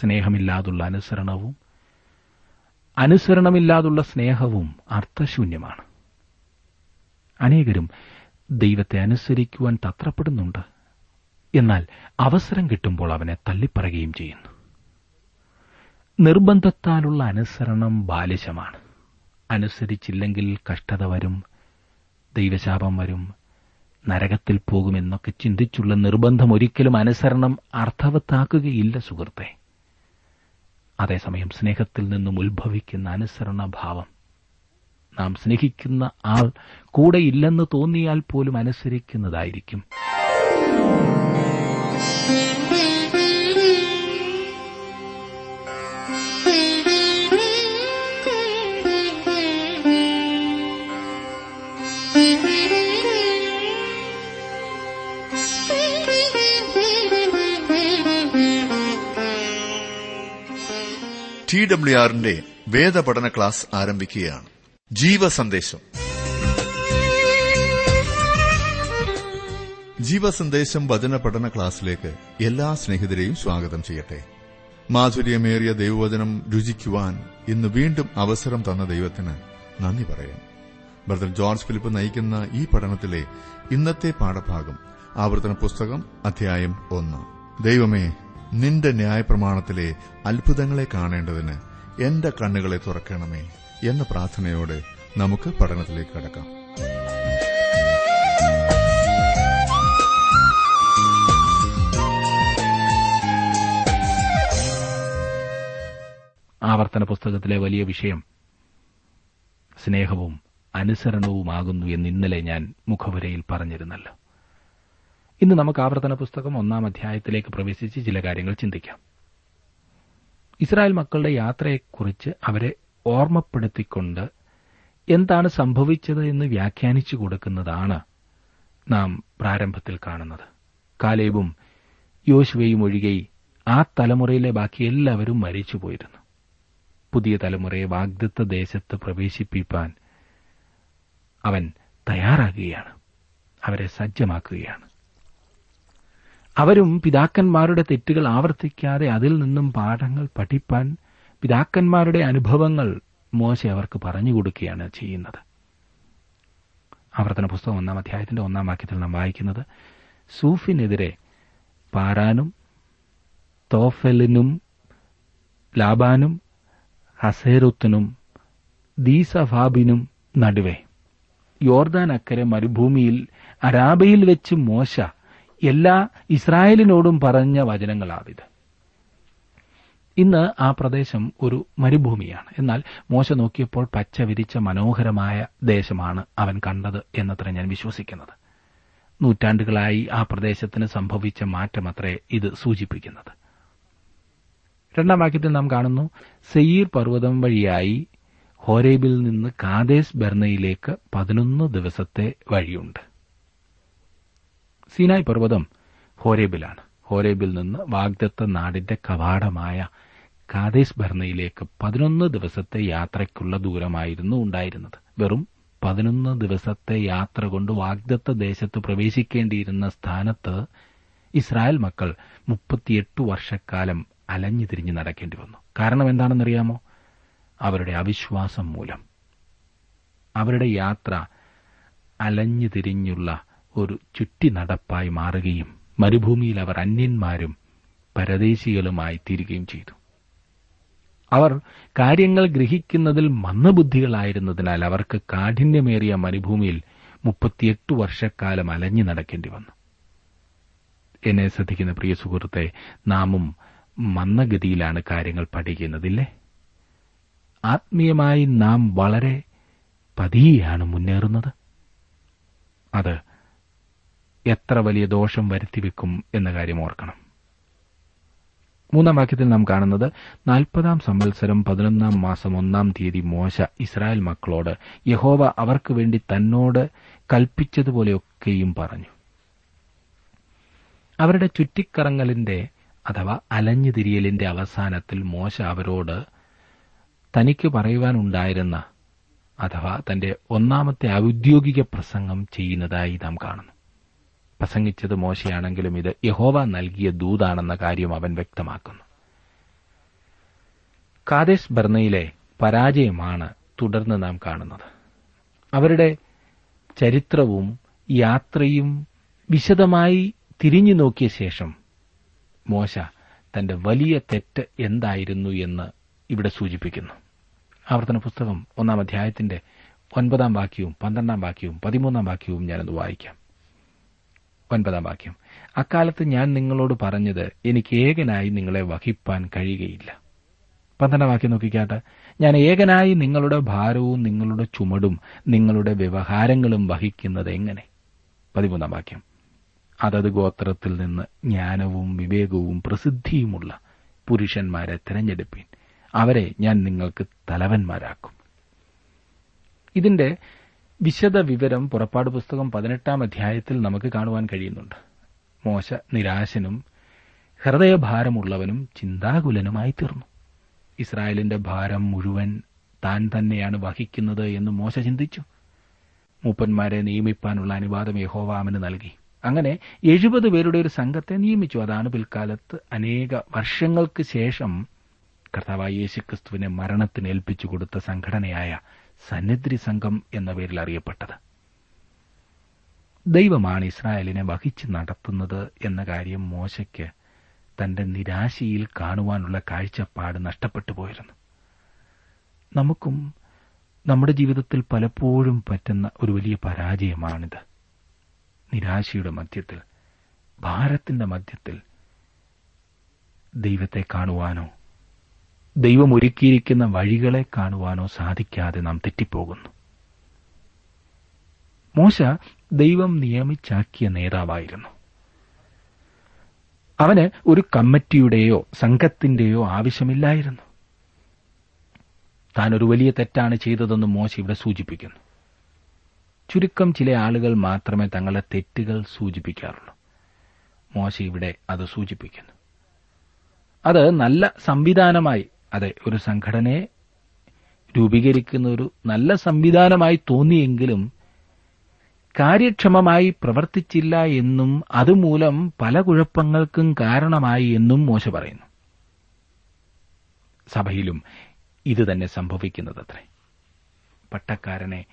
സ്നേഹമില്ലാതുള്ള അനുസരണവും അനുസരണമില്ലാതുള്ള സ്നേഹവും അർത്ഥശൂന്യമാണ്. അനേകരും ദൈവത്തെ അനുസരിക്കുവാൻ തത്രപ്പെടുന്നുണ്ട്. എന്നാൽ അവസരം കിട്ടുമ്പോൾ അവനെ തള്ളിപ്പറയുകയും ചെയ്യുന്നു. നിർബന്ധത്താലുള്ള അനുസരണം ബാലിശമാണ്. അനുസരിച്ചില്ലെങ്കിൽ കഷ്ടത വരും ദൈവശാപം വരും നരകത്തിൽ പോകുമെന്നൊക്കെ ചിന്തിച്ചുള്ള നിർബന്ധം ഒരിക്കലും അനുസരണം അർത്ഥവത്താക്കുകയില്ല സുഹൃത്തെ. അതേസമയം സ്നേഹത്തിൽ നിന്നും ഉത്ഭവിക്കുന്ന അനുസരണ ഭാവം നാം സ്നേഹിക്കുന്ന ആൾ കൂടെയില്ലെന്ന് തോന്നിയാൽ പോലും അനുസരിക്കുന്നതായിരിക്കും. ടി ഡബ്ല്യു ആറിന്റെ വേദപഠന ക്ലാസ് ആരംഭിക്കുകയാണ്. ജീവസന്ദേശം. ജീവസന്ദേശം വചന പഠന ക്ലാസ്സിലേക്ക് എല്ലാ സ്നേഹിതരെയും സ്വാഗതം ചെയ്യട്ടെ. മാധുര്യമേറിയ ദൈവവചനം രുചിക്കുവാൻ ഇന്ന് വീണ്ടും അവസരം തന്ന ദൈവത്തിന് നന്ദി പറയാം. ബ്രദർ ജോർജ് ഫിലിപ്പ് നയിക്കുന്ന ഈ പഠനത്തിലെ ഇന്നത്തെ പാഠഭാഗം ആവർത്തന പുസ്തകം അധ്യായം ഒന്ന്. ദൈവമേ നിന്റെ ന്യായപ്രമാണത്തിലെ അത്ഭുതങ്ങളെ കാണേണ്ടതിന് എന്റെ കണ്ണുകളെ തുറക്കണമേ എന്ന പ്രാർത്ഥനയോടെ നമുക്ക് പഠനത്തിലേക്ക് കടക്കാം. ആവർത്തന പുസ്തകത്തിലെ വലിയ വിഷയം സ്നേഹവും അനുസരണവുമാകുന്നു എന്ന് ഇന്നലെ ഞാൻ മുഖവരയിൽ പറഞ്ഞിരുന്നല്ലോ. ഇന്ന് നമുക്ക് ആവർത്തന പുസ്തകം ഒന്നാം അധ്യായത്തിലേക്ക് പ്രവേശിച്ച് ചില കാര്യങ്ങൾ ചിന്തിക്കാം. ഇസ്രായേൽ മക്കളുടെ യാത്രയെക്കുറിച്ച് അവരെ ഓർമ്മപ്പെടുത്തിക്കൊണ്ട് എന്താണ് സംഭവിച്ചത് എന്ന് വ്യാഖ്യാനിച്ചു കൊടുക്കുന്നതാണ് നാം പ്രാരംഭത്തിൽ കാണുന്നത്. കാലേബും യോശുവയും ഒഴികെ ആ തലമുറയിലെ ബാക്കി എല്ലാവരും മരിച്ചുപോയിരുന്നു. പുതിയ തലമുറയെ വാഗ്ദത്ത ദേശത്ത് പ്രവേശിപ്പിക്കാൻ അവൻ തയ്യാറാകുകയാണ്. അവരെ സജ്ജമാക്കുകയാണ്. അവരും പിതാക്കന്മാരുടെ തെറ്റുകൾ ആവർത്തിക്കാതെ അതിൽ നിന്നും പാഠങ്ങൾ പഠിപ്പാൻ പിതാക്കന്മാരുടെ അനുഭവങ്ങൾ മോശ അവർക്ക് പറഞ്ഞു കൊടുക്കുകയാണ് ചെയ്യുന്നത്. ആവർത്തന പുസ്തകം ഒന്നാം അധ്യായത്തിന്റെ ഒന്നാം വാക്യത്തിൽ നാം വായിക്കുന്നത് സൂഫിനെതിരെ പാരാനും തോഫലിനും ലാബാനും ഹസേറുത്തിനും ദീസഫാബിനും നടുവേ യോർദാൻ അക്കരെ മരുഭൂമിയിൽ അരാബയിൽ വെച്ച് മോശ എല്ലാ ഇസ്രായേലിനോടും പറഞ്ഞ വചനങ്ങളാണിത്. ഇന്ന് ആ പ്രദേശം ഒരു മരുഭൂമിയാണ്. എന്നാൽ മോശ നോക്കിയപ്പോൾ പച്ച വിരിച്ച മനോഹരമായ ദേശമാണ് അവൻ കണ്ടത് എന്നത്ര ഞാൻ വിശ്വസിക്കുന്നത്. നൂറ്റാണ്ടുകളായി ആ പ്രദേശത്തിന് സംഭവിച്ച മാറ്റമത്രേ ഇത് സൂചിപ്പിക്കുന്നത്. രണ്ടാം വാക്യത്തിൽ നാം കാണുന്നു സെയീർ പർവതം വഴിയായി ഹോരേബിൽ നിന്ന് കാദേശ് ബെർണയിലേക്ക് പതിനൊന്ന് ദിവസത്തെ വഴിയുണ്ട്. സീനായ് പർവതം ഹോരേബിലാണ്. ഹോരേബിൽ നിന്ന് വാഗ്ദത്ത നാടിന്റെ കവാടമായ കാതേസ് ഭരണയിലേക്ക് പതിനൊന്ന് ദിവസത്തെ യാത്രയ്ക്കുള്ള ദൂരമായിരുന്നു ഉണ്ടായിരുന്നത്. വെറും പതിനൊന്ന് ദിവസത്തെ യാത്ര കൊണ്ട് വാഗ്ദത്ത ദേശത്ത് പ്രവേശിക്കേണ്ടിയിരുന്ന സ്ഥാനത്ത് ഇസ്രായേൽ മക്കൾ മുപ്പത്തിയെട്ട് വർഷക്കാലം അലഞ്ഞു തിരിഞ്ഞ് നടക്കേണ്ടി വന്നു. കാരണം എന്താണെന്നറിയാമോ? അവരുടെ അവിശ്വാസം മൂലം. അവരുടെ യാത്ര അലഞ്ഞു തിരിഞ്ഞുള്ള ഒരു ചുറ്റി നടപ്പായി മാറുകയും മരുഭൂമിയിൽ അവർ അന്യന്മാരും പരദേശികളുമായി തീരുകയും ചെയ്തു. അവർ കാര്യങ്ങൾ ഗ്രഹിക്കുന്നതിൽ മന്ദബുദ്ധികളായിരുന്നതിനാൽ അവർക്ക് കാഠിന്യമേറിയ മരുഭൂമിയിൽ മുപ്പത്തിയെട്ട് വർഷക്കാലം അലഞ്ഞു നടക്കേണ്ടി വന്നു. എന്നെ ശ്രദ്ധിക്കുന്ന പ്രിയ സുഹൃത്തെ നാമും മന്ദഗതിയിലാണ് കാര്യങ്ങൾ പഠിക്കുന്നതില്ലേ? ആത്മീയമായി നാം വളരെ പതിയെയാണ് മുന്നേറുന്നത്. അത് എത്ര വലിയ ദോഷം വരുത്തിവെക്കും എന്ന കാര്യം ഓർക്കണം. മൂന്നാം വാക്യത്തിൽ നാം കാണുന്നത് നാൽപ്പതാം സംവത്സരം പതിനൊന്നാം മാസം ഒന്നാം തീയതി മോശ ഇസ്രായേൽ മക്കളോട് യഹോവ അവർക്ക് വേണ്ടി തന്നോട് കൽപ്പിച്ചതുപോലെയൊക്കെയും പറഞ്ഞു. അവരുടെ ചുറ്റിക്കറങ്ങലിന്റെ അഥവാ അലഞ്ഞുതിരിയലിന്റെ അവസാനത്തിൽ മോശ അവരോട് തനിക്ക് പറയുവാനുണ്ടായിരുന്ന അഥവാ തന്റെ ഒന്നാമത്തെ ഔദ്യോഗിക പ്രസംഗം ചെയ്യുന്നതായി നാം കാണുന്നു. പ്രസംഗിച്ചത് മോശയാണെങ്കിലും ഇത് യഹോവ നൽകിയ ദൂതാണെന്ന കാര്യം അവൻ വ്യക്തമാക്കുന്നു. കാദേശ് ബർണയിലെ പരാജയമാണ് തുടർന്ന് നാം കാണുന്നത്. അവരുടെ ചരിത്രവും യാത്രയും വിശദമായി തിരിഞ്ഞു നോക്കിയ ശേഷം മോശ തന്റെ വലിയ തെറ്റ് എന്തായിരുന്നു എന്ന് ഇവിടെ സൂചിപ്പിക്കുന്നു. ആവർത്തന പുസ്തകം ഒന്നാം അധ്യായത്തിന്റെ ഒൻപതാം വാക്യവും പന്ത്രണ്ടാം വാക്യവും പതിമൂന്നാം വാക്യവും ഞാനത് വായിക്കാം. ഒൻപതാം വാക്യം. അക്കാലത്ത് ഞാൻ നിങ്ങളോട് പറഞ്ഞത് എനിക്ക് ഏകനായി നിങ്ങളെ വഹിപ്പാൻ കഴിയുകയില്ല. പന്ത്രണ്ടാം വാക്യം നോക്കിക്കാട്ട്. ഞാൻ ഏകനായി നിങ്ങളുടെ ഭാരവും നിങ്ങളുടെ ചുമടും നിങ്ങളുടെ വ്യവഹാരങ്ങളും വഹിക്കുന്നത് എങ്ങനെ? പതിമൂന്നാം വാക്യം. അതത് ഗോത്രത്തിൽ നിന്ന് ജ്ഞാനവും വിവേകവും പ്രസിദ്ധിയുമുള്ള പുരുഷന്മാരെ തിരഞ്ഞെടുപ്പീൻ. അവരെ ഞാൻ നിങ്ങൾക്ക് തലവന്മാരാക്കും. ഇതിന്റെ വിശദ വിവരം പുറപ്പാട് പുസ്തകം പതിനെട്ടാം അധ്യായത്തിൽ നമുക്ക് കാണുവാൻ കഴിയുന്നുണ്ട്. മോശ നിരാശനും ഹൃദയഭാരമുള്ളവനും ചിന്താകുലനുമായി തീർന്നു ഇസ്രായേലിന്റെ ഭാരം മുഴുവൻ താൻ തന്നെയാണ് വഹിക്കുന്നത് എന്ന് മോശ ചിന്തിച്ചു. മൂപ്പന്മാരെ നിയമിപ്പാനുള്ള അനുവാദം യഹോവാമന് നൽകി. അങ്ങനെ എഴുപത് പേരുടെ ഒരു സംഘത്തെ നിയമിച്ചു. അതാണ് പിൽക്കാലത്ത് അനേക വർഷങ്ങൾക്ക് ശേഷം കർത്താവായ യേശുക്രിസ്തുവിനെ മരണത്തിന് ഏൽപ്പിച്ചു കൊടുത്ത സംഘടനയായ സന്നിധി സംഘം എന്ന പേരിൽ അറിയപ്പെട്ടത്. ദൈവമാണ് ഇസ്രായേലിനെ വഹിച്ചു നടത്തുന്നത് എന്ന കാര്യം മോശയ്ക്ക് തന്റെ നിരാശയിൽ കാണുവാനുള്ള കാഴ്ചപ്പാട് നഷ്ടപ്പെട്ടു പോയിരുന്നു. നമുക്കും നമ്മുടെ ജീവിതത്തിൽ പലപ്പോഴും പറ്റുന്ന ഒരു വലിയ പരാജയമാണിത്. നിരാശയുടെ മധ്യത്തിൽ ഭാരത്തിന്റെ മധ്യത്തിൽ ദൈവത്തെ കാണുവാനോ ദൈവം ഒരുക്കിയിരിക്കുന്ന വഴികളെ കാണുവാനോ സാധിക്കാതെ നാം തെറ്റിപ്പോകുന്നു. മോശ ദൈവം നിയമിച്ചാക്കിയ നേതാവായിരുന്നു. അവന് ഒരു കമ്മിറ്റിയുടെയോ സംഘത്തിന്റെയോ ആവശ്യമില്ലായിരുന്നു. താൻ ഒരു വലിയ തെറ്റാണ് ചെയ്തതെന്ന് മോശ ഇവിടെ സൂചിപ്പിക്കുന്നു. ചുരുക്കം ചില ആളുകൾ മാത്രമേ തങ്ങളുടെ തെറ്റുകൾ സൂചിപ്പിക്കാറുള്ളൂ. മോശ ഇവിടെ അത് സൂചിപ്പിക്കുന്നു. അത് നല്ല സംവിധാനമായി അതെ ഒരു സംഘടനയെ രൂപീകരിക്കുന്ന ഒരു നല്ല സംവിധാനമായി തോന്നിയെങ്കിലും കാര്യക്ഷമമായി പ്രവർത്തിച്ചില്ല എന്നും അതുമൂലം പല കുഴപ്പങ്ങൾക്കും കാരണമായി എന്നും മോശ പറയുന്നു. സഭയിലും ഇത് തന്നെ സംഭവിക്കുന്നതത്രേ. പട്ടക്കാരനെ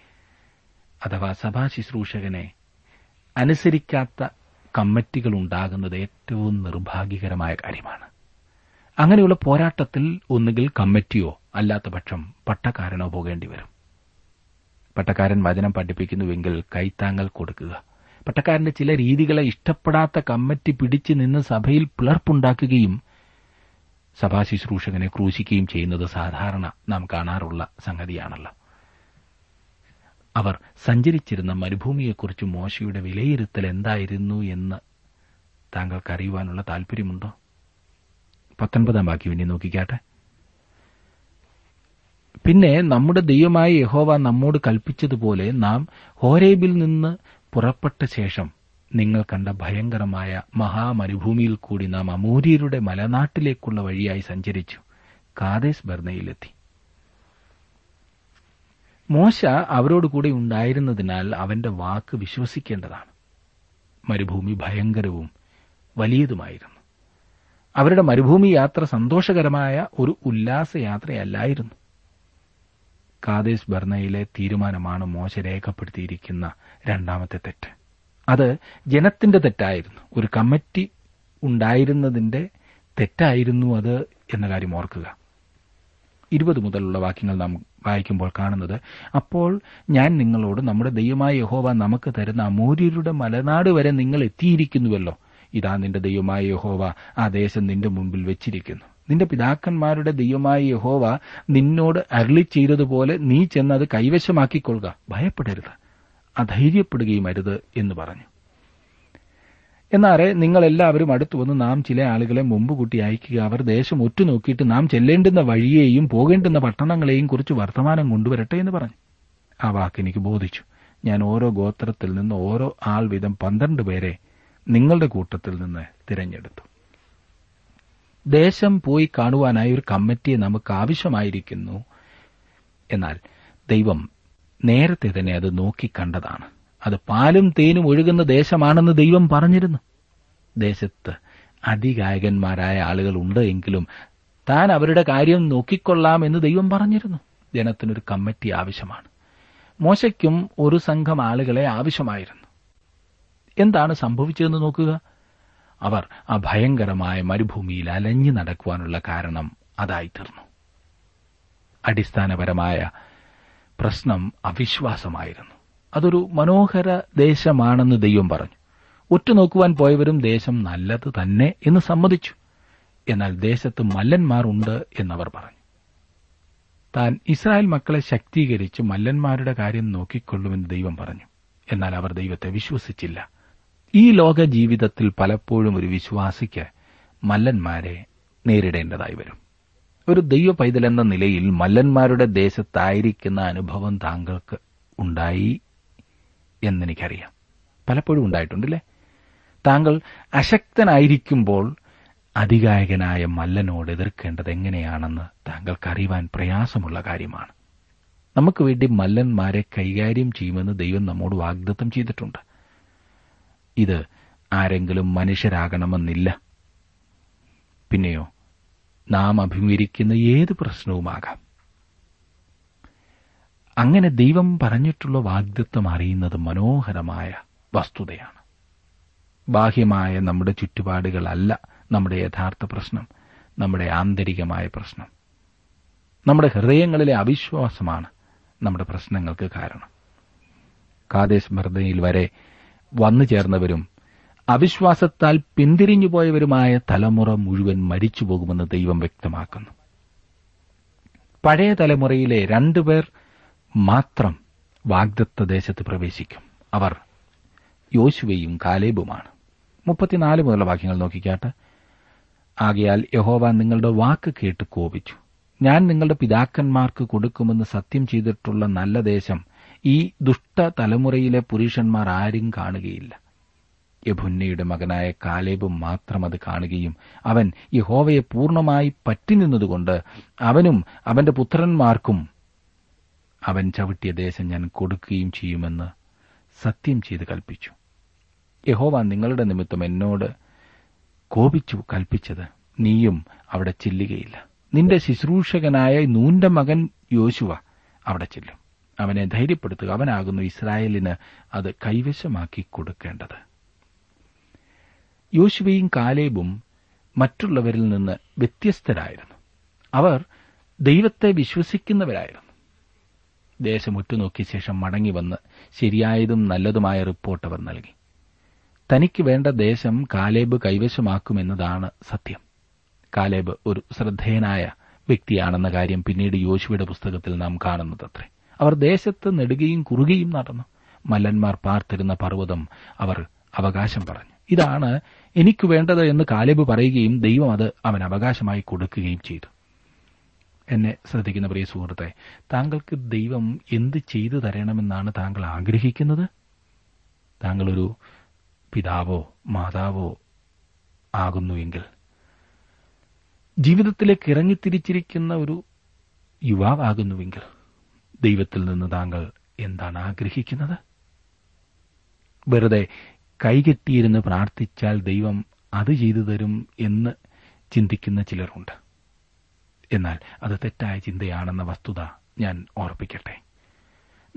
അഥവാ സഭാ ശുശ്രൂഷകനെ അനുസരിക്കാത്ത കമ്മിറ്റികൾ ഉണ്ടാകുന്നത് ഏറ്റവും നിർഭാഗ്യകരമായ കാര്യമാണ്. അങ്ങനെയുള്ള പോരാട്ടത്തിൽ ഒന്നുകിൽ കമ്മിറ്റിയോ അല്ലാത്ത പക്ഷം പട്ടക്കാരനോ പോകേണ്ടി വരും. പട്ടക്കാരൻ വചനം പഠിപ്പിക്കുന്നുവെങ്കിൽ കൈത്താങ്ങൽ കൊടുക്കുക. പട്ടക്കാരന്റെ ചില രീതികളെ ഇഷ്ടപ്പെടാത്ത കമ്മിറ്റി പിടിച്ചു നിന്ന് സഭയിൽ പിളർപ്പുണ്ടാക്കുകയും സഭാ ശുശ്രൂഷകനെ ക്രൂശിക്കുകയും ചെയ്യുന്നത് സാധാരണ നാം കാണാറുള്ള സംഗതിയാണല്ലോ. അവർ സഞ്ചരിച്ചിരുന്ന മരുഭൂമിയെക്കുറിച്ച് മോശയുടെ വിലയിരുത്തൽ എന്തായിരുന്നു എന്ന് താങ്കൾക്കറിയുവാനുള്ള താൽപര്യമുണ്ടോ പത്തൊൻപതാം വാക്യം ഇനി നോക്കിക്കാട്ടെ. പിന്നെ നമ്മുടെ ദൈവമായ യഹോവ നമ്മോട് കൽപ്പിച്ചതുപോലെ നാം ഹോരേബിൽ നിന്ന് പുറപ്പെട്ട ശേഷം നിങ്ങൾ കണ്ട ഭയങ്കരമായ മഹാമരുഭൂമിയിൽ കൂടി നാം അമൂര്യരുടെ മലനാട്ടിലേക്കുള്ള വഴിയായി സഞ്ചരിച്ചു. കാതേസ് ബർണയിലെത്തി മോശ അവരോട് കൂടെ ഉണ്ടായിരുന്നതിനാൽ അവന്റെ വാക്ക് വിശ്വസിക്കേണ്ടതാണ്. മരുഭൂമി ഭയങ്കരവും വലിയതുമായിരുന്നു. അവരുടെ മരുഭൂമി യാത്ര സന്തോഷകരമായ ഒരു ഉല്ലാസയാത്രയല്ലായിരുന്നു. കാദേശ് ബർണയിലെ തീരുമാനമാണ് മോശ രേഖപ്പെടുത്തിയിരിക്കുന്ന രണ്ടാമത്തെ തെറ്റ്. അത് ജനത്തിന്റെ തെറ്റായിരുന്നു. ഒരു കമ്മിറ്റി ഉണ്ടായിരുന്നതിന്റെ തെറ്റായിരുന്നു അത് എന്ന കാര്യം ഓർക്കുക. ഇരുപത് മുതലുള്ള വാക്യങ്ങൾ നാം വായിക്കുമ്പോൾ കാണുന്നത് അപ്പോൾ ഞാൻ നിങ്ങളോട് നമ്മുടെ ദൈവമായ യഹോവ നമുക്ക് തരുന്ന അമൂര്യരുടെ മലനാട് വരെ നിങ്ങൾ എത്തിയിരിക്കുന്നുവല്ലോ. ഇതാ നിന്റെ ദൈവമായ യഹോവ ആ ദേശം നിന്റെ മുമ്പിൽ വെച്ചിരിക്കുന്നു. നിന്റെ പിതാക്കന്മാരുടെ ദൈവമായ യഹോവ നിന്നോട് അരളി ചെയ്തതുപോലെ നീ ചെന്ന് അത് കൈവശമാക്കിക്കൊള്ളുക. ഭയപ്പെടരുത്. അധൈര്യപ്പെടുകയും അരുത് എന്ന് പറഞ്ഞു. എന്നാറെ നിങ്ങളെല്ലാവരും അടുത്തു വന്ന് നാം ചില ആളുകളെ മുമ്പ് കൂട്ടി അയക്കുക. അവർ ദേശം ഒറ്റുനോക്കിയിട്ട് നാം ചെല്ലേണ്ടുന്ന വഴിയെയും പോകേണ്ടുന്ന പട്ടണങ്ങളെയും കുറിച്ച് വർത്തമാനം കൊണ്ടുവരട്ടെ എന്ന് പറഞ്ഞു. ആ വാക്ക് എനിക്ക് ബോധിച്ചു. ഞാൻ ഓരോ ഗോത്രത്തിൽ നിന്ന് ഓരോ ആൾ വീതം പന്ത്രണ്ട് പേരെ നിങ്ങളുടെ കൂട്ടത്തിൽ നിന്ന് തിരഞ്ഞെടുത്തു. ദേശം പോയി കാണുവാനായി ഒരു കമ്മിറ്റിയെ നമുക്ക് ആവശ്യമായിരിക്കുന്നു. എന്നാൽ ദൈവം നേരത്തെ തന്നെ അത് നോക്കിക്കണ്ടതാണ് അത് പാലും തേനും ഒഴുകുന്ന ദേശമാണെന്ന് ദൈവം പറഞ്ഞിരുന്നു. ദേശത്ത് അതികായകന്മാരായ ആളുകൾ ഉണ്ട് എങ്കിലും താൻ അവരുടെ കാര്യം നോക്കിക്കൊള്ളാം എന്ന് ദൈവം പറഞ്ഞിരുന്നു. ജനത്തിനൊരു കമ്മിറ്റി ആവശ്യമാണ്. മോശയ്ക്കും ഒരു സംഘം ആളുകളെ ആവശ്യമായിരുന്നു. എന്താണ് സംഭവിച്ചതെന്ന് നോക്കുക. അവർ ആ ഭയങ്കരമായ മരുഭൂമിയിൽ അലഞ്ഞു നടക്കുവാനുള്ള കാരണം അതായിത്തീർന്നു അടിസ്ഥാനപരമായ പ്രശ്നം അവിശ്വാസമായിരുന്നു. അതൊരു മനോഹര ദേശമാണെന്ന് ദൈവം പറഞ്ഞു. ഒറ്റുനോക്കുവാൻ പോയവരും ദേശം നല്ലത് തന്നെ എന്ന് സമ്മതിച്ചു. എന്നാൽ ദേശത്ത് മല്ലന്മാരുണ്ട് എന്നവർ പറഞ്ഞു. താൻ ഇസ്രായേൽ മക്കളെ ശക്തീകരിച്ച് മല്ലന്മാരുടെ കാര്യം നോക്കിക്കൊള്ളുമെന്ന് ദൈവം പറഞ്ഞു. എന്നാൽ അവർ ദൈവത്തെ വിശ്വസിച്ചില്ല. ഈ ലോക ജീവിതത്തിൽ പലപ്പോഴും ഒരു വിശ്വാസിക്ക് മല്ലന്മാരെ നേരിടേണ്ടതായി വരും. ഒരു ദൈവ പൈതലെന്ന നിലയിൽ മല്ലന്മാരുടെ ദേശത്തായിരിക്കുന്ന അനുഭവം താങ്കൾക്ക് ഉണ്ടായി എന്നെനിക്കറിയാം. പലപ്പോഴും ഉണ്ടായിട്ടുണ്ടല്ലേ താങ്കൾ അശക്തനായിരിക്കുമ്പോൾ അധികായകനായ മല്ലനോട് എതിർക്കേണ്ടത് എങ്ങനെയാണെന്ന് താങ്കൾക്ക് അറിയുവാൻ പ്രയാസമുള്ള കാര്യമാണ്. നമുക്ക് വേണ്ടി മല്ലന്മാരെ കൈകാര്യം ചെയ്യുമെന്ന് ദൈവം നമ്മോട് വാഗ്ദത്തം ചെയ്തിട്ടുണ്ട്. ഇത് ആരെങ്കിലും മനുഷ്യരാകണമെന്നില്ല. പിന്നെയോ നാം അഭിമുഖീകരിക്കുന്ന ഏത് പ്രശ്നവുമാകാം? അങ്ങനെ ദൈവം പറഞ്ഞിട്ടുള്ള വാഗ്ദത്വം അറിയുന്നത് മനോഹരമായ വസ്തുതയാണ്. ബാഹ്യമായ നമ്മുടെ ചുറ്റുപാടുകളല്ല നമ്മുടെ യഥാർത്ഥ പ്രശ്നം നമ്മുടെ ആന്തരികമായ പ്രശ്നം. നമ്മുടെ ഹൃദയങ്ങളിലെ അവിശ്വാസമാണ് നമ്മുടെ പ്രശ്നങ്ങൾക്ക് കാരണം. കാതേശ് മർദ്ദയിൽ വരെ വന്നു ചേർന്നവരും അവിശ്വാസത്താൽ പിന്തിരിഞ്ഞുപോയവരുമായ തലമുറ മുഴുവൻ മരിച്ചുപോകുമെന്ന് ദൈവം വ്യക്തമാക്കുന്നു. പഴയ തലമുറയിലെ രണ്ടുപേർ മാത്രം വാഗ്ദത്ത ദേശത്ത് പ്രവേശിക്കും. അവർ യോശുവയും കാലേബുമാണ്. മുപ്പത്തിനാല് മുതലുള്ള വാക്യങ്ങൾ നോക്കിക്കാട്ട്. ആകയാൽ യഹോവ നിങ്ങളുടെ വാക്ക് കേട്ട് കോപിച്ചു. ഞാൻ നിങ്ങളുടെ പിതാക്കന്മാർക്ക് കൊടുക്കുമെന്ന് സത്യം ചെയ്തിട്ടുള്ള നല്ല ദേശം ഈ ദുഷ്ട തലമുറയിലെ പുരുഷന്മാർ ആരും കാണുകയില്ല. യഭുന്നയുടെ മകനായ കാലേബും മാത്രം അത് കാണുകയും അവൻ യഹോവയെ പൂർണമായി പറ്റിനിന്നതുകൊണ്ട് അവനും അവന്റെ പുത്രന്മാർക്കും അവൻ ചവിട്ടിയ ദേശം ഞാൻ കൊടുക്കുകയും ചെയ്യുമെന്ന് സത്യം ചെയ്ത് കൽപ്പിച്ചു. യഹോവ നിങ്ങളുടെ നിമിത്തം എന്നോട് കോപിച്ചു കൽപ്പിച്ചത്. നീയും അവിടെ ചെല്ലുകയില്ല. നിന്റെ ശുശ്രൂഷകനായ നൂന്റെ മകൻ യോശുവ അവിടെ ചെല്ലും. അവനെ ധൈര്യപ്പെടുത്തുക. അവനാകുന്നു ഇസ്രായേലിന് അത് കൈവശമാക്കി കൊടുക്കേണ്ടത്. യോശുവയും കാലേബും മറ്റുള്ളവരിൽ നിന്ന് വ്യത്യസ്തരായിരുന്നു. അവർ ദൈവത്തെ വിശ്വസിക്കുന്നവരായിരുന്നു. ദേശം ഉറ്റുനോക്കിയ ശേഷം മടങ്ങി വന്ന് ശരിയായതും നല്ലതുമായ റിപ്പോർട്ട് അവർ നൽകി. തനിക്ക് വേണ്ട ദേശം കാലേബ് കൈവശമാക്കുമെന്നതാണ് സത്യം. കാലേബ് ഒരു ശ്രദ്ധേയനായ വ്യക്തിയാണെന്ന കാര്യം പിന്നീട് യോശുവയുടെ പുസ്തകത്തിൽ നാം കാണുന്നതത്രേ. അവർ ദേശത്ത് നെടുകയും കുറുകയും നടന്നു. മല്ലന്മാർ പാർത്തിരുന്ന പർവതം അവർ അവകാശം പറഞ്ഞു. ഇതാണ് എനിക്ക് വേണ്ടത് എന്ന് കാലിബ് പറയുകയും ദൈവം അത് അവൻ അവകാശമായി കൊടുക്കുകയും ചെയ്തു. എന്നെ ശ്രദ്ധിക്കുന്ന പ്രിയ സുഹൃത്തെ താങ്കൾക്ക് ദൈവം എന്ത് ചെയ്തു തരണമെന്നാണ് താങ്കൾ ആഗ്രഹിക്കുന്നത്? താങ്കളൊരു പിതാവോ മാതാവോ ആകുന്നുവെങ്കിൽ ജീവിതത്തിലേക്ക് ഇറങ്ങിത്തിരിച്ചിരിക്കുന്ന ഒരു യുവാവാകുന്നുവെങ്കിൽ ദൈവത്തിൽ നിന്ന് താങ്കൾ എന്താണ് ആഗ്രഹിക്കുന്നത്? വെറുതെ കൈകെട്ടിയിരുന്ന് പ്രാർത്ഥിച്ചാൽ ദൈവം അത് ചെയ്തു തരും എന്ന് ചിന്തിക്കുന്ന ചിലരുണ്ട്. എന്നാൽ അത് തെറ്റായ ചിന്തയാണെന്ന വസ്തുത ഞാൻ ഓർപ്പിക്കട്ടെ.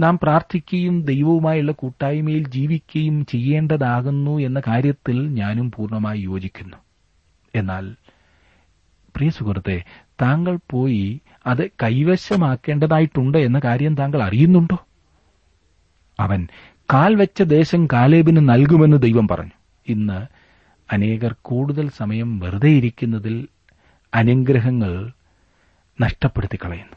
നാം പ്രാർത്ഥിക്കുകയും ദൈവവുമായുള്ള കൂട്ടായ്മയിൽ ജീവിക്കുകയും ചെയ്യേണ്ടതാകുന്നു എന്ന കാര്യത്തിൽ ഞാനും പൂർണമായി യോജിക്കുന്നു. എന്നാൽ പ്രിയ സുഹൃത്തെ താങ്കൾ പോയി അത് കൈവശമാക്കേണ്ടതായിട്ടുണ്ട് എന്ന കാര്യം താങ്കൾ അറിയുന്നുണ്ടോ? അവൻ കാൽ വെച്ച ദേശം കാലേബിന് നൽകുമെന്ന് ദൈവം പറഞ്ഞു. ഇന്ന് അനേകർ കൂടുതൽ സമയം വെറുതെ ഇരിക്കുന്നതിൽ അനുഗ്രഹങ്ങൾ നഷ്ടപ്പെടുത്തി കളയുന്നു.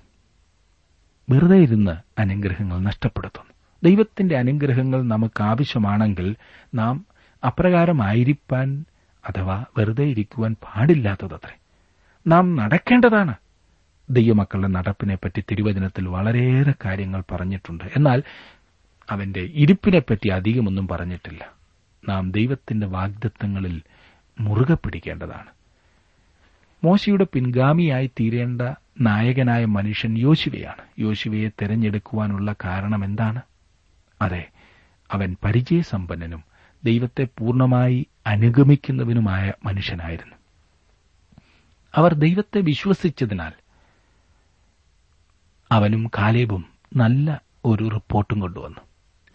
വെറുതെ ഇരുന്ന് അനുഗ്രഹങ്ങൾ നഷ്ടപ്പെടുത്തുന്നു. ദൈവത്തിന്റെ അനുഗ്രഹങ്ങൾ നമുക്ക് ആവശ്യമാണെങ്കിൽ നാം അപ്രകാരമായിരിക്കാൻ അഥവാ വെറുതെ ഇരിക്കുവാൻ പാടില്ലാത്തതത്രേ. നാം നടക്കേണ്ടതാണ്. ദൈവമക്കളുടെ നടപ്പിനെപ്പറ്റി തിരുവചനത്തിൽ വളരെയേറെ കാര്യങ്ങൾ പറഞ്ഞിട്ടുണ്ട്. എന്നാൽ അവന്റെ ഇരിപ്പിനെപ്പറ്റി അധികമൊന്നും പറഞ്ഞിട്ടില്ല. നാം ദൈവത്തിന്റെ വാഗ്ദത്തങ്ങളിൽ മുറുകെ പിടിക്കേണ്ടതാണ്. മോശയുടെ പിൻഗാമിയായി തീരേണ്ട നായകനായ മനുഷ്യൻ യോശുവയാണ്. യോശുവയെ തെരഞ്ഞെടുക്കുവാനുള്ള കാരണം എന്താണ്? അതെ അവൻ പരിചയസമ്പന്നനും ദൈവത്തെ പൂർണമായി അനുഗമിക്കുന്നവനുമായ മനുഷ്യനായിരുന്നു. അവർ ദൈവത്തെ വിശ്വസിച്ചതിനാൽ അവനും കാലേബും നല്ല ഒരു റിപ്പോർട്ടും കൊണ്ടുവന്നു.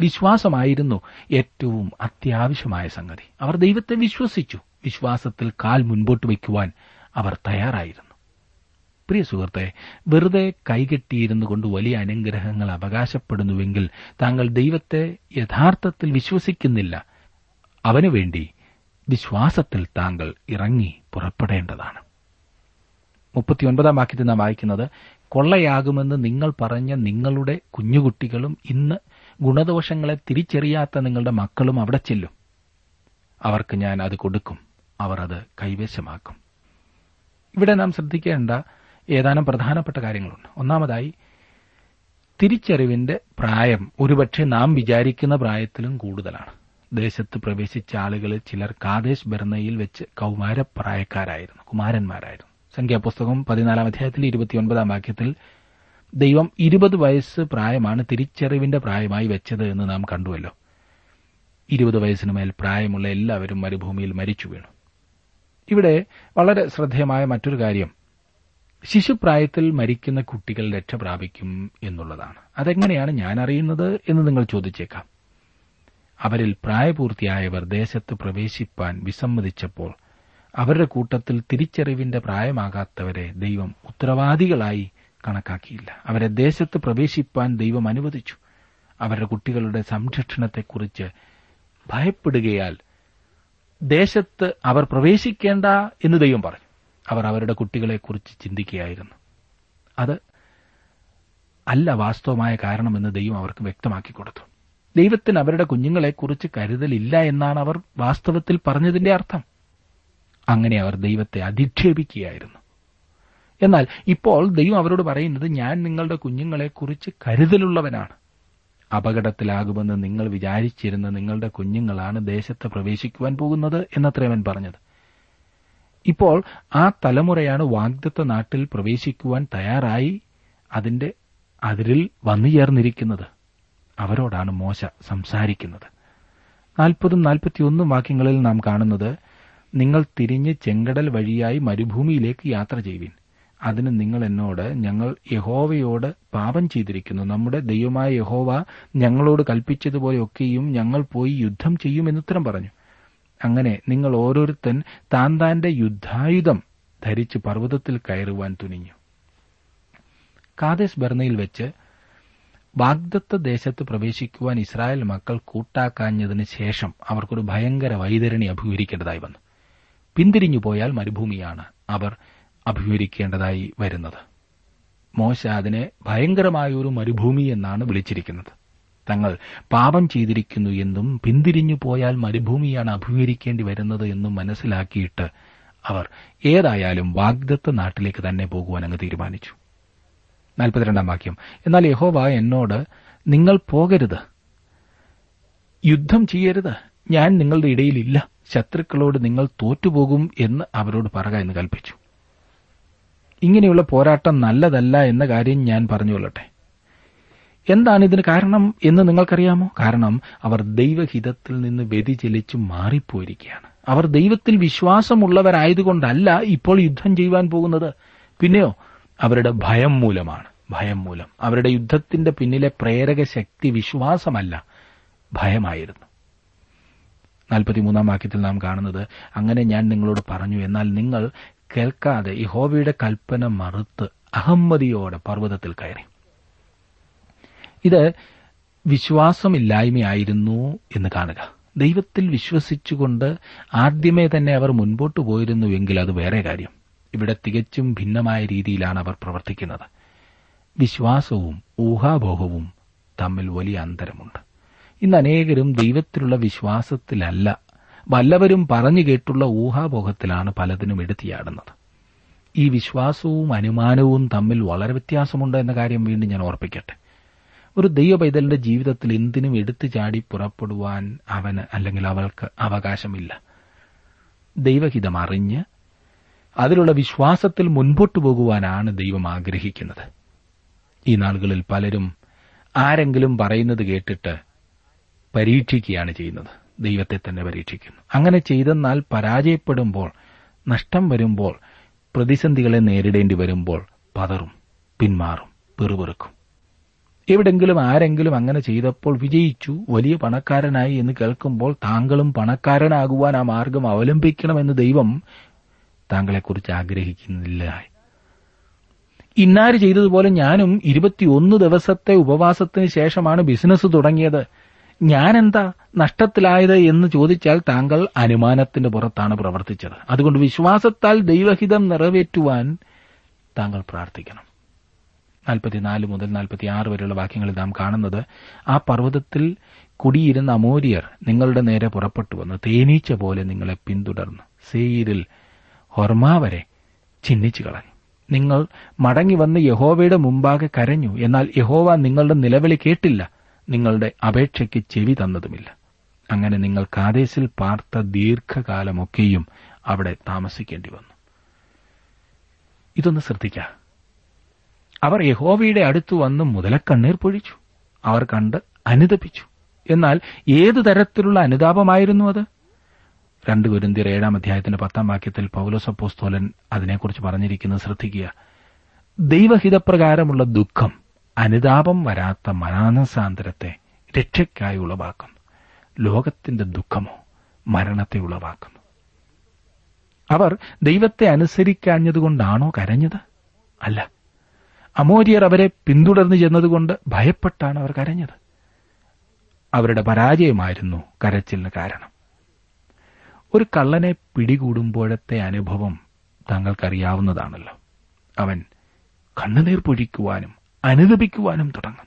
വിശ്വാസമായിരുന്നു ഏറ്റവും അത്യാവശ്യമായ സംഗതി. അവർ ദൈവത്തെ വിശ്വസിച്ചു. വിശ്വാസത്തിൽ കാൽ മുൻപോട്ട് വയ്ക്കുവാൻ അവർ തയ്യാറായിരുന്നു. പ്രിയ സുഹൃത്തെ വെറുതെ കൈകെട്ടിയിരുന്നു കൊണ്ട് വലിയ അനുഗ്രഹങ്ങൾ അവകാശപ്പെടുന്നുവെങ്കിൽ താങ്കൾ ദൈവത്തെ യഥാർത്ഥത്തിൽ വിശ്വസിക്കുന്നില്ല. അവനുവേണ്ടി വിശ്വാസത്തിൽ താങ്കൾ ഇറങ്ങി പുറപ്പെടേണ്ടതാണ്. മുപ്പത്തിയൊൻപതാം വാക്യത്തിൽ നാം വായിക്കുന്നത് കൊള്ളയാകുമെന്ന് നിങ്ങൾ പറഞ്ഞ നിങ്ങളുടെ കുഞ്ഞുകുട്ടികളും ഇന്ന് ഗുണദോഷങ്ങളെ തിരിച്ചറിയാത്ത നിങ്ങളുടെ മക്കളും അവിടെ ചെല്ലും. അവർക്ക് ഞാൻ അത് കൊടുക്കും. അവർ അത് കൈവശമാക്കും. ഇവിടെ നാം ശ്രദ്ധിക്കേണ്ട ഏതാനും പ്രധാനപ്പെട്ട കാര്യങ്ങളുണ്ട്. ഒന്നാമതായി തിരിച്ചറിവിന്റെ പ്രായം ഒരുപക്ഷെ നാം വിചാരിക്കുന്ന പ്രായത്തിലും കൂടുതലാണ്. ദേശത്ത് പ്രവേശിച്ച ആളുകളിൽ ചിലർ കാതേശ് ബെർണയിൽ വെച്ച് കൌമാരപ്രായക്കാരായിരുന്നു കുമാരന്മാരായിരുന്നു. സംഖ്യാപുസ്തകം പതിനാലാം അധ്യായത്തിൽ ഇരുപത്തിയൊൻപതാം വാക്യത്തിൽ ദൈവം ഇരുപത് വയസ്സ് പ്രായമാണ് തിരിച്ചറിവിന്റെ പ്രായമായി വെച്ചത് എന്ന് നാം കണ്ടുവല്ലോ. ഇരുപത് വയസ്സിന് മേൽ പ്രായമുള്ള എല്ലാവരും മരുഭൂമിയിൽ മരിച്ചു വീണു. ഇവിടെ വളരെ ശ്രദ്ധേയമായ മറ്റൊരു കാര്യം. ശിശുപ്രായത്തിൽ മരിക്കുന്ന കുട്ടികൾ രക്ഷ പ്രാപിക്കും എന്നുള്ളതാണ്. അതെങ്ങനെയാണ് ഞാൻ അറിയുന്നത് എന്ന് നിങ്ങൾ ചോദിച്ചേക്കാം. അവരിൽ പ്രായപൂർത്തിയായവർ ദേശത്ത് പ്രവേശിപ്പാൻ വിസമ്മതിച്ചപ്പോൾ അവരുടെ കൂട്ടത്തിൽ തിരിച്ചറിവിന്റെ പ്രായമാകാത്തവരെ ദൈവം ഉത്തരവാദികളായി കണക്കാക്കിയില്ല. അവരെ ദേശത്ത് പ്രവേശിപ്പാൻ ദൈവം അനുവദിച്ചു. അവരുടെ കുട്ടികളുടെ സംരക്ഷണത്തെക്കുറിച്ച് ഭയപ്പെടുകയാൽ ദേശത്ത് അവർ പ്രവേശിക്കേണ്ട എന്ന് ദൈവം പറഞ്ഞു. അവർ അവരുടെ കുട്ടികളെക്കുറിച്ച് ചിന്തിക്കുകയായിരുന്നു. അത് അല്ല വാസ്തവമായ കാരണമെന്ന് ദൈവം അവർക്ക് വ്യക്തമാക്കി കൊടുത്തു. ദൈവത്തിന് അവരുടെ കുഞ്ഞുങ്ങളെക്കുറിച്ച് കരുതലില്ല എന്നാണ് അവർ വാസ്തവത്തിൽ പറഞ്ഞതിന്റെ അർത്ഥം. അങ്ങനെ അവർ ദൈവത്തെ അധിക്ഷേപിക്കുകയായിരുന്നു. എന്നാൽ ഇപ്പോൾ ദൈവം അവരോട് പറയുന്നത് ഞാൻ നിങ്ങളുടെ കുഞ്ഞുങ്ങളെക്കുറിച്ച് കരുതലുള്ളവനാണ്. അപകടത്തിലാകുമെന്ന് നിങ്ങൾ വിചാരിച്ചിരുന്ന നിങ്ങളുടെ കുഞ്ഞുങ്ങളാണ് ദേശത്ത് പ്രവേശിക്കുവാൻ പോകുന്നത് എന്നത്രേവൻ പറഞ്ഞത്. ഇപ്പോൾ ആ തലമുറയാണ് വാഗ്ദത്ത നാട്ടിൽ പ്രവേശിക്കുവാൻ തയ്യാറായി അതിന്റെ അതിരിൽ വന്നു ചേർന്നിരിക്കുന്നത്. അവരോടാണ് മോശ സംസാരിക്കുന്നത്. നാൽപ്പതും നാൽപ്പത്തിയൊന്നും വാക്യങ്ങളിൽ നാം കാണുന്നത് നിങ്ങൾ തിരിഞ്ഞ് ചെങ്കടൽ വഴിയായി മരുഭൂമിയിലേക്ക് യാത്ര ചെയ്യുവിൻ. അതിന് നിങ്ങൾ എന്നോട് ഞങ്ങൾ യഹോവയോട് പാപം ചെയ്തിരിക്കുന്നു. നമ്മുടെ ദൈവമായ യഹോവ ഞങ്ങളോട് കൽപ്പിച്ചതുപോലെയൊക്കെയും ഞങ്ങൾ പോയി യുദ്ധം ചെയ്യുമെന്ന് ഉത്തരം പറഞ്ഞു. അങ്ങനെ നിങ്ങൾ ഓരോരുത്തൻ താൻ താന്റെ യുദ്ധായുധം ധരിച്ച് പർവതത്തിൽ കയറുവാൻ തുനിഞ്ഞു. കാതേശ് ബർണയിൽ വെച്ച് വാഗ്ദത്ത ദേശത്ത് പ്രവേശിക്കുവാൻ ഇസ്രായേൽ മക്കൾ കൂട്ടാക്കാഞ്ഞതിന് ശേഷം അവർക്കൊരു ഭയങ്കര വൈതരണി അഭിമുഖീകരിക്കേണ്ടതായി വന്നു. പിന്തിരിഞ്ഞു പോയാൽ മരുഭൂമിയാണ് അവർ അഭിമുഖിക്കേണ്ടതായി വരുന്നത്. മോശ അതിനെ ഭയങ്കരമായൊരു മരുഭൂമി എന്നാണ് വിളിച്ചിരിക്കുന്നത്. തങ്ങൾ പാപം ചെയ്തിരിക്കുന്നു എന്നും പിന്തിരിഞ്ഞു പോയാൽ മരുഭൂമിയാണ് അഭിമുഖിക്കേണ്ടി വരുന്നത് എന്നും മനസ്സിലാക്കിയിട്ട് അവർ ഏതായാലും വാഗ്ദത്ത നാട്ടിലേക്ക് തന്നെ പോകുവാൻ അങ്ങ് തീരുമാനിച്ചു. വാക്യം. എന്നാൽ യഹോവ എന്നോട് നിങ്ങൾ പോകരുത്. യുദ്ധം ചെയ്യരുത്. ഞാൻ നിങ്ങളുടെ ഇടയിലില്ല. ശത്രുക്കളോട് നിങ്ങൾ തോറ്റുപോകും എന്ന് അവരോട് പറക എന്ന് കൽപ്പിച്ചു. ഇങ്ങനെയുള്ള പോരാട്ടം നല്ലതല്ല എന്ന കാര്യം ഞാൻ പറഞ്ഞുകൊള്ളട്ടെ എന്താണ് ഇതിന് കാരണം എന്ന് നിങ്ങൾക്കറിയാമോ? കാരണം അവർ ദൈവഹിതത്തിൽ നിന്ന് വ്യതിചലിച്ചു മാറിപ്പോയിരിക്കുകയാണ്. അവർ ദൈവത്തിൽ വിശ്വാസമുള്ളവരായതുകൊണ്ടല്ല ഇപ്പോൾ യുദ്ധം ചെയ്യുവാൻ പോകുന്നത്. പിന്നെയോ അവരുടെ ഭയം മൂലമാണ്. ഭയം മൂലം. അവരുടെ യുദ്ധത്തിന്റെ പിന്നിലെ പ്രേരക ശക്തി വിശ്വാസമല്ല ഭയമായിരുന്നു. നാൽപ്പത്തിമൂന്നാം വാക്യത്തിൽ നാം കാണുന്നത് അങ്ങനെ ഞാൻ നിങ്ങളോട് പറഞ്ഞു എന്നാൽ നിങ്ങൾ കേൾക്കാതെ യഹോവയുടെ കൽപ്പന മറുത്ത് അഹമ്മതിയോടെ പർവതത്തിൽ കയറി. ഇത് വിശ്വാസമില്ലായ്മയായിരുന്നു എന്ന് കാണുക. ദൈവത്തിൽ വിശ്വസിച്ചുകൊണ്ട് ആദ്യമേ തന്നെ അവർ മുൻപോട്ട് പോയിരുന്നുവെങ്കിൽ അത് വേറെ കാര്യം. ഇവിടെ തികച്ചും ഭിന്നമായ രീതിയിലാണ് അവർ പ്രവർത്തിക്കുന്നത്. വിശ്വാസവും ഊഹാഭോഹവും തമ്മിൽ വലിയ അന്തരമുണ്ട്. ഇന്ന് അനേകരും ദൈവത്തിലുള്ള വിശ്വാസത്തിലല്ല. വല്ലവരും പറഞ്ഞു കേട്ടുള്ള ഊഹാപോഹത്തിലാണ് പലതിനും എടുത്തിയാടുന്നത്. ഈ വിശ്വാസവും അനുമാനവും തമ്മിൽ വളരെ വ്യത്യാസമുണ്ട് എന്ന കാര്യം വീണ്ടും ഞാൻ ഓർപ്പിക്കട്ടെ. ഒരു ദൈവ പൈതലിന്റെ ജീവിതത്തിൽ എന്തിനും എടുത്തു ചാടി പുറപ്പെടുവാൻ അവന് അല്ലെങ്കിൽ അവൾക്ക് അവകാശമില്ല. ദൈവഹിതം അറിഞ്ഞ് അതിലുള്ള വിശ്വാസത്തിൽ മുൻപോട്ട് പോകുവാനാണ് ദൈവം ആഗ്രഹിക്കുന്നത്. ഈ നാളുകളിൽ പലരും ആരെങ്കിലും പറയുന്നത് കേട്ടിട്ട് പരീക്ഷിക്കുകയാണ് ചെയ്യുന്നത്. ദൈവത്തെ തന്നെ പരീക്ഷിക്കുന്നു. അങ്ങനെ ചെയ്തെന്നാൽ പരാജയപ്പെടുമ്പോൾ നഷ്ടം വരുമ്പോൾ പ്രതിസന്ധികളെ നേരിടേണ്ടി വരുമ്പോൾ പതറും പിന്മാറും പിറുപിറുക്കും. എവിടെങ്കിലും ആരെങ്കിലും അങ്ങനെ ചെയ്തപ്പോൾ വിജയിച്ചു വലിയ പണക്കാരനായി എന്ന് കേൾക്കുമ്പോൾ താങ്കളും പണക്കാരനാകുവാൻ ആ മാർഗം അവലംബിക്കണമെന്ന് ദൈവം താങ്കളെക്കുറിച്ച് ആഗ്രഹിക്കുന്നില്ല. ഇന്നാര് ചെയ്തതുപോലെ ഞാനും ഇരുപത്തിയൊന്ന് ദിവസത്തെ ഉപവാസത്തിന് ശേഷമാണ് ബിസിനസ് തുടങ്ങിയത്. ഞാനെന്താ നഷ്ടത്തിലായത് എന്ന് ചോദിച്ചാൽ താങ്കൾ അനുമാനത്തിന്റെ പുറത്താണ് പ്രവർത്തിച്ചത്. അതുകൊണ്ട് വിശ്വാസത്താൽ ദൈവഹിതം നിറവേറ്റുവാൻ താങ്കൾ പ്രാർത്ഥിക്കണം. നാൽപ്പത്തിനാല് മുതൽ നാൽപ്പത്തിയാറ് വരെയുള്ള വാക്യങ്ങളിൽ നാം കാണുന്നത് ആ പർവതത്തിൽ കുടിയിരുന്ന അമോരിയർ നിങ്ങളുടെ നേരെ പുറപ്പെട്ടു വന്ന്. തേനീച്ച പോലെ നിങ്ങളെ പിന്തുടർന്ന്. സേയിരിൽ ഹൊർമ വരെ ചിഹ്നിച്ചു കളഞ്ഞു. നിങ്ങൾ മടങ്ങി വന്ന് യഹോവയുടെ മുമ്പാകെ കരഞ്ഞു. എന്നാൽ യഹോവ നിങ്ങളുടെ നിലവിളി കേട്ടില്ല. നിങ്ങളുടെ അപേക്ഷയ്ക്ക് ചെവി തന്നതുമില്ല. അങ്ങനെ നിങ്ങൾ കാദേശിൽ പാർത്ത ദീർഘകാലമൊക്കെയും അവിടെ താമസിക്കേണ്ടി വന്നു. ഇതൊന്ന് ശ്രദ്ധിക്ക. അവർ യഹോവയുടെ അടുത്ത് വന്ന് മുതലക്കണ്ണീർ പൊഴിച്ചു. അവർ കണ്ട് അനുതപിച്ചു. എന്നാൽ ഏതു തരത്തിലുള്ള അനുതാപമായിരുന്നു അത്? രണ്ട് ഗുരുന്തിർ ഏഴാം അധ്യായത്തിന്റെ പത്താം വാക്യത്തിൽ പൌലോസപ്പോസ്തോലൻ അതിനെക്കുറിച്ച് പറഞ്ഞിരിക്കുന്നത് ശ്രദ്ധിക്കുക. ദൈവഹിതപ്രകാരമുള്ള ദുഃഖം അനുതാപം വരാത്ത മനാനസാന്തരത്തെ രക്ഷയ്ക്കായി ഉളവാക്കുന്നു. ലോകത്തിന്റെ ദുഃഖമോ മരണത്തെ ഉളവാക്കുന്നു. അവർ ദൈവത്തെ അനുസരിക്കാഞ്ഞതുകൊണ്ടാണോ കരഞ്ഞത്? അല്ല. അമോരിയർ അവരെ പിന്തുടർന്നു ചെന്നതുകൊണ്ട് ഭയപ്പെട്ടാണ് അവർ കരഞ്ഞത്. അവരുടെ പരാജയമായിരുന്നു കരച്ചിലിന് കാരണം. ഒരു കള്ളനെ പിടികൂടുമ്പോഴത്തെ അനുഭവം താങ്കൾക്കറിയാവുന്നതാണല്ലോ അവൻ കണ്ണുനീർ പൊഴിക്കുവാനും അനുദപിക്കുവാനും തുടങ്ങും.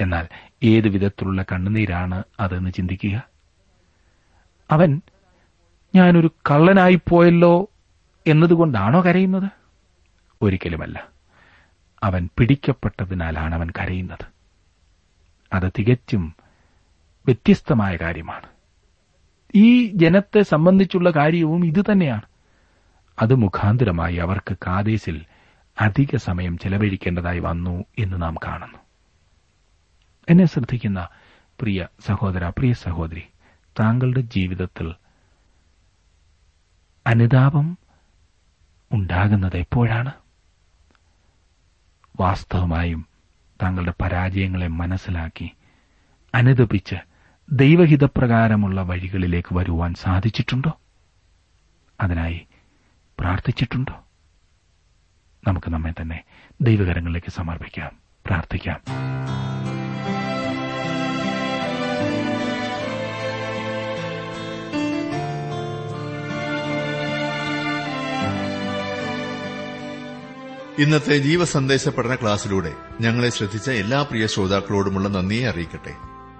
എന്നാൽ ഏതു വിധത്തിലുള്ള കണ്ണുനീരാണ് അതെന്ന് ചിന്തിക്കുക? അവൻ ഞാനൊരു കള്ളനായിപ്പോയല്ലോ എന്നതുകൊണ്ടാണോ കരയുന്നത്? ഒരിക്കലുമല്ല. അവൻ പിടിക്കപ്പെട്ടതിനാലാണ് അവൻ കരയുന്നത്. അത് തികച്ചും വ്യത്യസ്തമായ കാര്യമാണ്. ഈ ജനത്തെ സംബന്ധിച്ചുള്ള കാര്യവും ഇതുതന്നെയാണ്. അത് മുഖാന്തരമായി അവർക്ക് കാദേശിൽ അധിക സമയം ചെലവഴിക്കേണ്ടതായി വന്നു എന്ന് നാം കാണുന്നു. എന്നെ ശ്രദ്ധിക്കുന്ന പ്രിയ സഹോദര പ്രിയ സഹോദരി താങ്കളുടെ ജീവിതത്തിൽ അനുതാപം ഉണ്ടാകുന്നത് എപ്പോഴാണ്? വാസ്തവമായും താങ്കളുടെ പരാജയങ്ങളെ മനസ്സിലാക്കി അനുദപിച്ച് ദൈവഹിതപ്രകാരമുള്ള വഴികളിലേക്ക് വരുവാൻ സാധിച്ചിട്ടുണ്ടോ? അതിനായി പ്രാർത്ഥിച്ചിട്ടുണ്ടോ? നമുക്ക് നമ്മെ തന്നെ ദൈവകരങ്ങളിലേക്ക് സമർപ്പിക്കാം പ്രാർത്ഥിക്കാം. ഇന്നത്തെ ജീവസന്ദേശ പഠന ക്ലാസ്സിലൂടെ ഞങ്ങളെ ശ്രദ്ധിച്ച എല്ലാ പ്രിയ ശ്രോതാക്കളോടുമുള്ള നന്ദിയെ അറിയിക്കട്ടെ.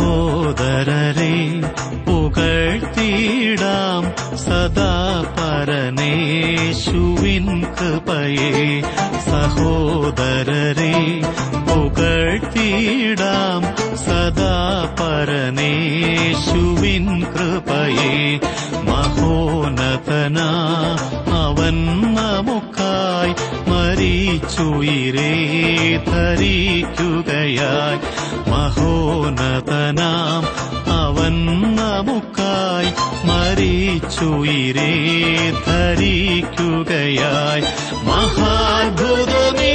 സഹോദരരെ പുകഴ്ത്തിയിടാം സദാ പരനേശുവിൻ കൃപയെ. സഹോദരരെ പുകഴ്ത്തിയിടാം സദാ പരനേശുവിൻ കൃപയെ. മഹോനതന അവൻ നമുക്കായി മരിച്ചുയിരേ ധരിക്കുകയായി. മഹോന്നത ദൈവനാം അവൻ നമുക്കായി മരിച്ചുയിരേ ധരിക്കുകയായി. മഹാത്ഭുതമേ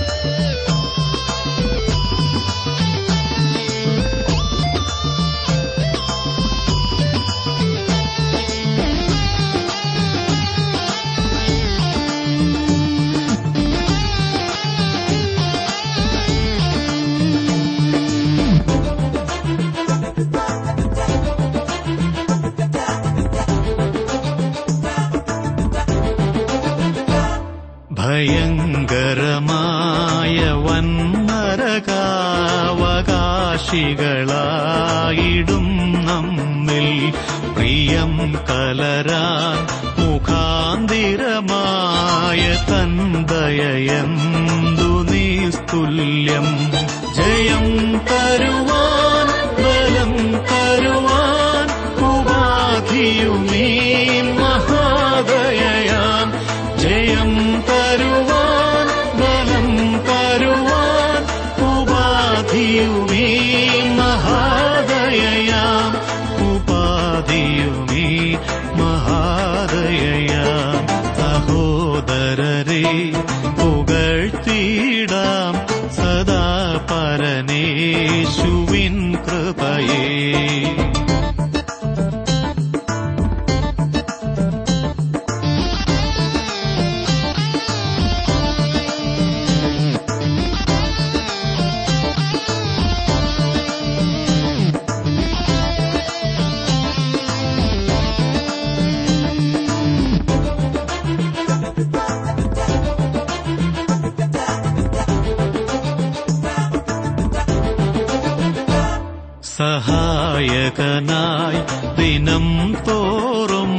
തോറും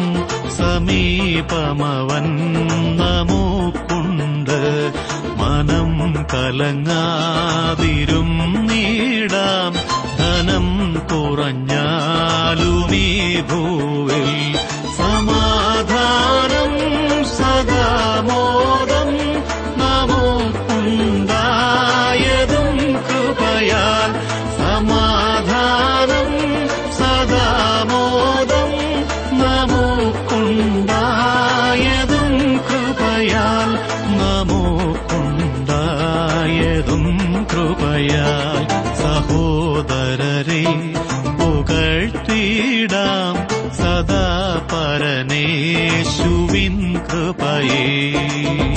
സമീപമവൻ നമുക്കുണ്ട്. മനം കലങ്ങാതിരും നീടാം. ധനം കുറഞ്ഞാലുമീ ഭൂവിൽ കൃപയേ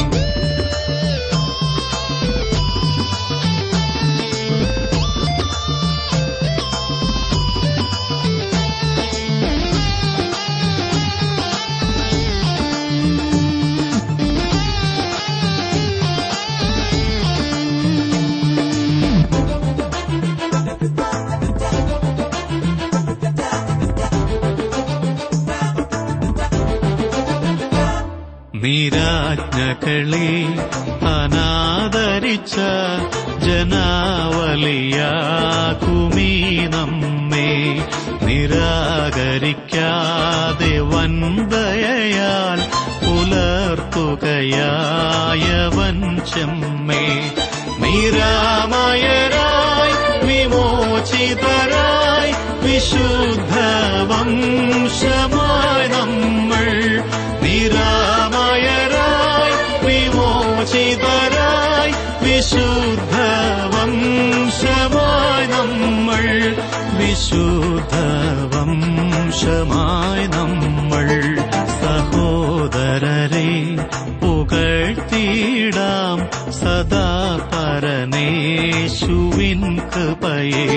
നിരാജ്ഞകളെ അനാദരിച്ച ജനാവലിയാകുമീ നമ്മെ. നിരാകരിക്കാതെ വന്ദയാൽ പുലർത്തുകയായവൻ ചെമ്മേ. നിരാമയരായി വിമോചിതരായി വിശുദ്ധ വംശമായി വിശുദ്ധ വംശമായി നമ്മൾ സഹോദരരെ പുകഴ്ത്തിയിടാം. സദാ പരനേശുവിൻ കൃപയെ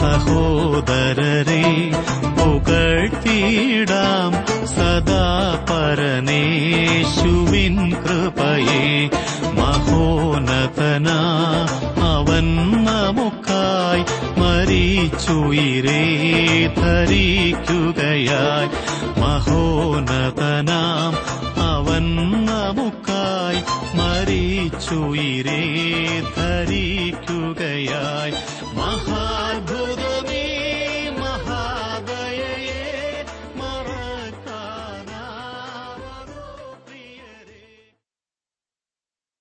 സഹോദരരെ പുകഴ്ത്തിയിടാം. സദാ പരനേശുവിൻ കൃപയെ മഹോനതന അവൻ നമുക്കായി മരിച്ചുയിരേ ധരിക്കുകയായി. മഹോനതനാം അവൻ നമുക്കായി മരിച്ചുയിരേ ധരിക്കുകയായി.